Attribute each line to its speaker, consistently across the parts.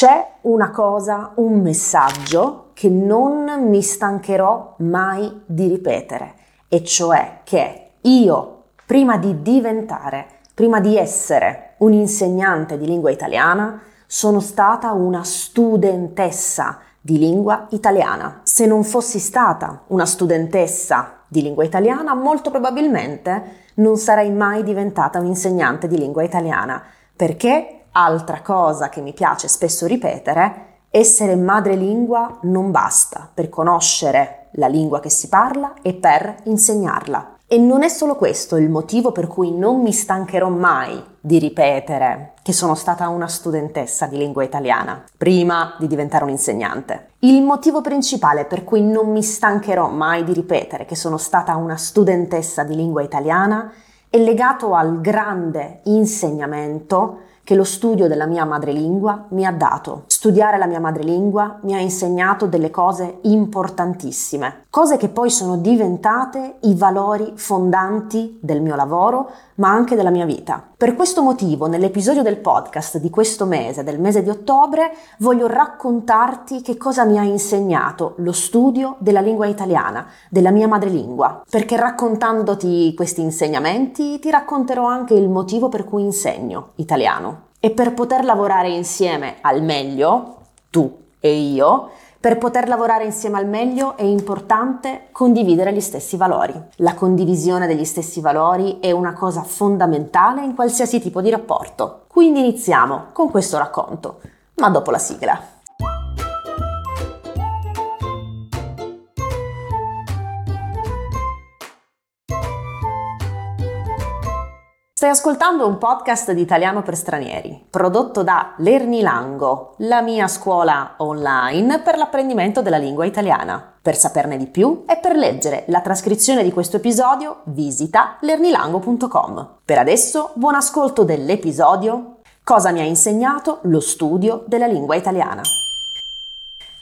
Speaker 1: C'è una cosa, un messaggio che non mi stancherò mai di ripetere, e cioè che io, prima di diventare, prima di essere un insegnante di lingua italiana, sono stata una studentessa di lingua italiana. Se non fossi stata una studentessa di lingua italiana, molto probabilmente non sarei mai diventata un insegnante di lingua italiana, perché Altra cosa che mi piace spesso ripetere, essere madrelingua non basta per conoscere la lingua che si parla e per insegnarla. E non è solo questo il motivo per cui non mi stancherò mai di ripetere che sono stata una studentessa di lingua italiana prima di diventare un insegnante. Il motivo principale per cui non mi stancherò mai di ripetere che sono stata una studentessa di lingua italiana è legato al grande insegnamento che lo studio della mia madrelingua mi ha dato. Studiare la mia madrelingua mi ha insegnato delle cose importantissime, cose che poi sono diventate i valori fondanti del mio lavoro, ma anche della mia vita. Per questo motivo, nell'episodio del podcast di questo mese, del mese di ottobre, voglio raccontarti che cosa mi ha insegnato lo studio della lingua italiana, della mia madrelingua, perché raccontandoti questi insegnamenti ti racconterò anche il motivo per cui insegno italiano. E per poter lavorare insieme al meglio, tu e io, per poter lavorare insieme al meglio è importante condividere gli stessi valori. La condivisione degli stessi valori è una cosa fondamentale in qualsiasi tipo di rapporto. Quindi iniziamo con questo racconto, ma dopo la sigla. Stai ascoltando un podcast di italiano per stranieri, prodotto da Lernilango, la mia scuola online per l'apprendimento della lingua italiana. Per saperne di più e per leggere la trascrizione di questo episodio, visita lernilango.com. Per adesso, buon ascolto dell'episodio Cosa mi ha insegnato lo studio della lingua italiana.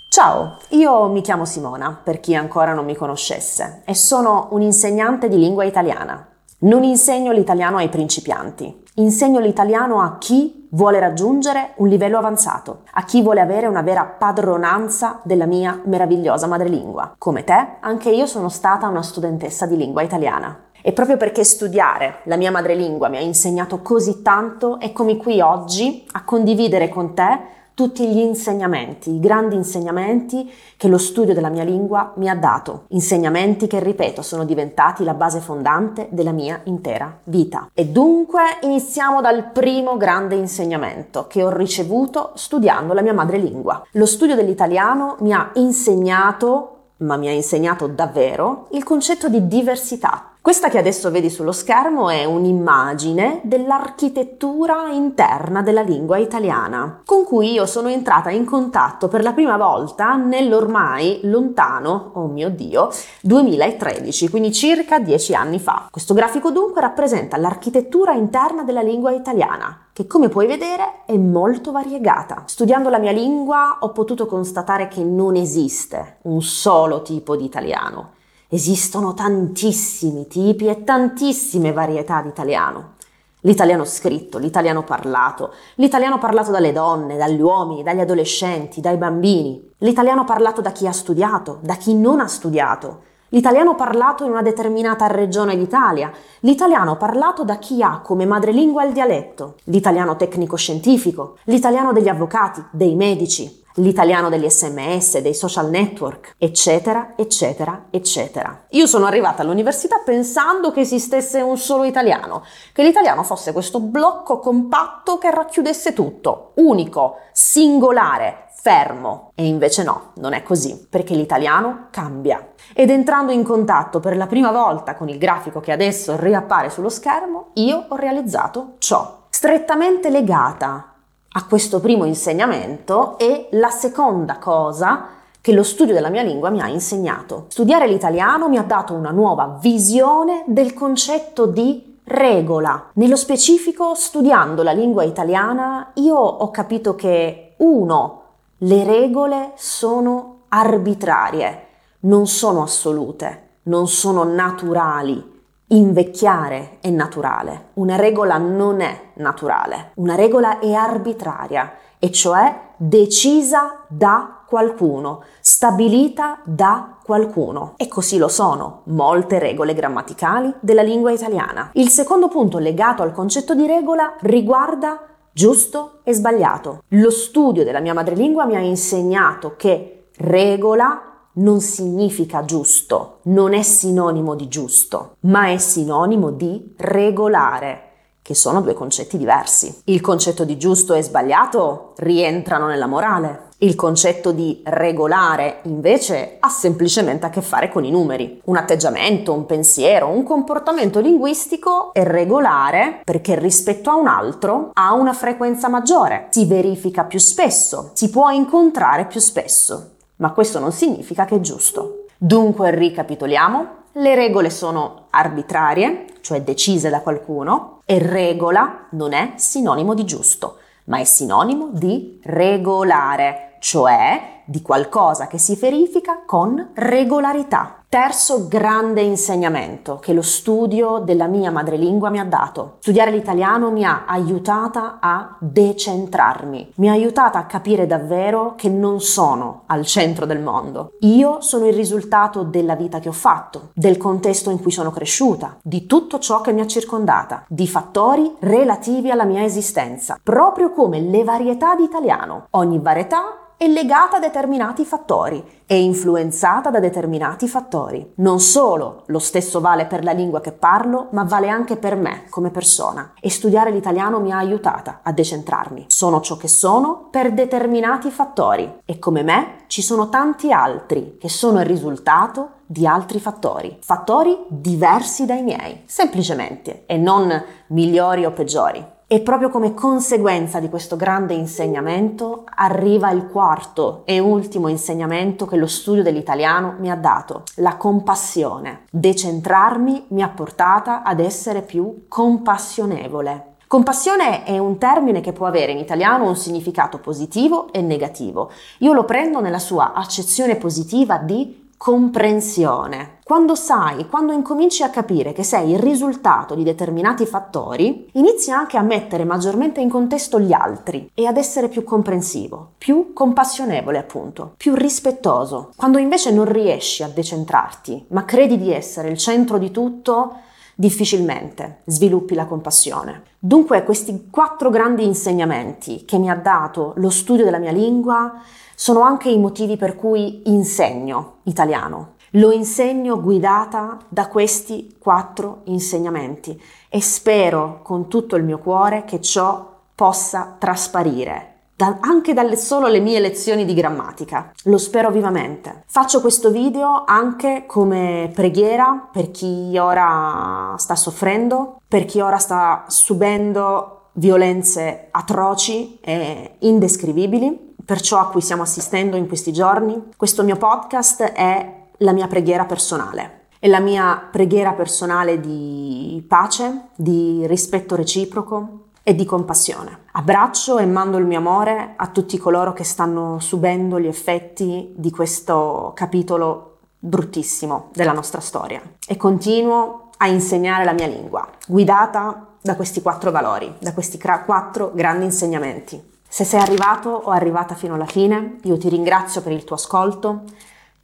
Speaker 1: Ciao, io mi chiamo Simona, per chi ancora non mi conoscesse, e sono un insegnante di lingua italiana. Non insegno l'italiano ai principianti, insegno l'italiano a chi vuole raggiungere un livello avanzato, a chi vuole avere una vera padronanza della mia meravigliosa madrelingua. Come te, anche io sono stata una studentessa di lingua italiana. E proprio perché studiare la mia madrelingua mi ha insegnato così tanto, eccomi qui oggi a condividere con te tutti gli insegnamenti, i grandi insegnamenti che lo studio della mia lingua mi ha dato, insegnamenti che, ripeto, sono diventati la base fondante della mia intera vita. E dunque iniziamo dal primo grande insegnamento che ho ricevuto studiando la mia madrelingua. Lo studio dell'italiano mi ha insegnato ma mi ha insegnato davvero il concetto di diversità. Questa che adesso vedi sullo schermo è un'immagine dell'architettura interna della lingua italiana, con cui io sono entrata in contatto per la prima volta nell'ormai lontano, oh mio Dio, 2013, quindi circa dieci anni fa. Questo grafico dunque rappresenta l'architettura interna della lingua italiana, che come puoi vedere è molto variegata. Studiando la mia lingua ho potuto constatare che non esiste un solo tipo di italiano Esistono tantissimi tipi e tantissime varietà di italiano. L'italiano scritto, l'italiano parlato, l'italiano parlato dalle donne, dagli uomini, dagli adolescenti, dai bambini, l'italiano parlato da chi ha studiato, da chi non ha studiato, l'italiano parlato in una determinata regione d'Italia, l'italiano parlato da chi ha come madrelingua il dialetto, l'italiano tecnico-scientifico, l'italiano degli avvocati, dei medici, l'italiano degli sms, dei social network, eccetera, eccetera, eccetera. Io sono arrivata all'università pensando che esistesse un solo italiano, che l'italiano fosse questo blocco compatto che racchiudesse tutto, unico, singolare, fermo. E invece no, non è così, perché l'italiano cambia. Ed entrando in contatto per la prima volta con il grafico che adesso riappare sullo schermo, io ho realizzato ciò. Strettamente legata a questo primo insegnamento e la seconda cosa che lo studio della mia lingua mi ha insegnato. Studiare l'italiano mi ha dato una nuova visione del concetto di regola. Nello specifico, studiando la lingua italiana, io ho capito che uno, le regole sono arbitrarie, non sono assolute, non sono naturali Invecchiare è naturale, una regola non è naturale, una regola è arbitraria e cioè decisa da qualcuno, stabilita da qualcuno. E così lo sono molte regole grammaticali della lingua italiana. Il secondo punto legato al concetto di regola riguarda giusto e sbagliato. Lo studio della mia madrelingua mi ha insegnato che regola non significa giusto, non è sinonimo di giusto, ma è sinonimo di regolare, che sono due concetti diversi. Il concetto di giusto e sbagliato rientrano nella morale. Il concetto di regolare invece ha semplicemente a che fare con i numeri. Un atteggiamento, un pensiero, un comportamento linguistico è regolare perché rispetto a un altro ha una frequenza maggiore, si verifica più spesso, si può incontrare più spesso ma questo non significa che è giusto. Dunque ricapitoliamo, le regole sono arbitrarie, cioè decise da qualcuno, e regola non è sinonimo di giusto, ma è sinonimo di regolare, cioè di qualcosa che si verifica con regolarità. Terzo grande insegnamento che lo studio della mia madrelingua mi ha dato. Studiare l'italiano mi ha aiutata a decentrarmi, mi ha aiutata a capire davvero che non sono al centro del mondo. Io sono il risultato della vita che ho fatto, del contesto in cui sono cresciuta, di tutto ciò che mi ha circondata, di fattori relativi alla mia esistenza, proprio come le varietà di italiano. Ogni varietà è legata a determinati fattori, è influenzata da determinati fattori. Non solo lo stesso vale per la lingua che parlo, ma vale anche per me come persona. E studiare l'italiano mi ha aiutata a decentrarmi. Sono ciò che sono per determinati fattori e come me ci sono tanti altri che sono il risultato di altri fattori, fattori diversi dai miei, semplicemente, e non migliori o peggiori. E proprio come conseguenza di questo grande insegnamento arriva il quarto e ultimo insegnamento che lo studio dell'italiano mi ha dato, la compassione. Decentrarmi mi ha portata ad essere più compassionevole. Compassione è un termine che può avere in italiano un significato positivo e negativo. Io lo prendo nella sua accezione positiva di comprensione. Quando sai, quando incominci a capire che sei il risultato di determinati fattori, inizi anche a mettere maggiormente in contesto gli altri e ad essere più comprensivo, più compassionevole appunto, più rispettoso. Quando invece non riesci a decentrarti, ma credi di essere il centro di tutto, difficilmente sviluppi la compassione. Dunque questi quattro grandi insegnamenti che mi ha dato lo studio della mia lingua sono anche i motivi per cui insegno italiano. Lo insegno guidata da questi quattro insegnamenti e spero con tutto il mio cuore che ciò possa trasparire da, anche dalle solo le mie lezioni di grammatica. Lo spero vivamente. Faccio questo video anche come preghiera per chi ora sta soffrendo, per chi ora sta subendo violenze atroci e indescrivibili per ciò a cui stiamo assistendo in questi giorni. Questo mio podcast è la mia preghiera personale. È la mia preghiera personale di pace, di rispetto reciproco e di compassione. Abbraccio e mando il mio amore a tutti coloro che stanno subendo gli effetti di questo capitolo bruttissimo della nostra storia e continuo a insegnare la mia lingua, guidata da questi quattro valori, da questi quattro grandi insegnamenti. Se sei arrivato o arrivata fino alla fine, io ti ringrazio per il tuo ascolto,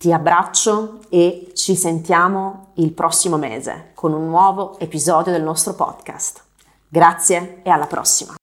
Speaker 1: ti abbraccio e ci sentiamo il prossimo mese con un nuovo episodio del nostro podcast. Grazie e alla prossima.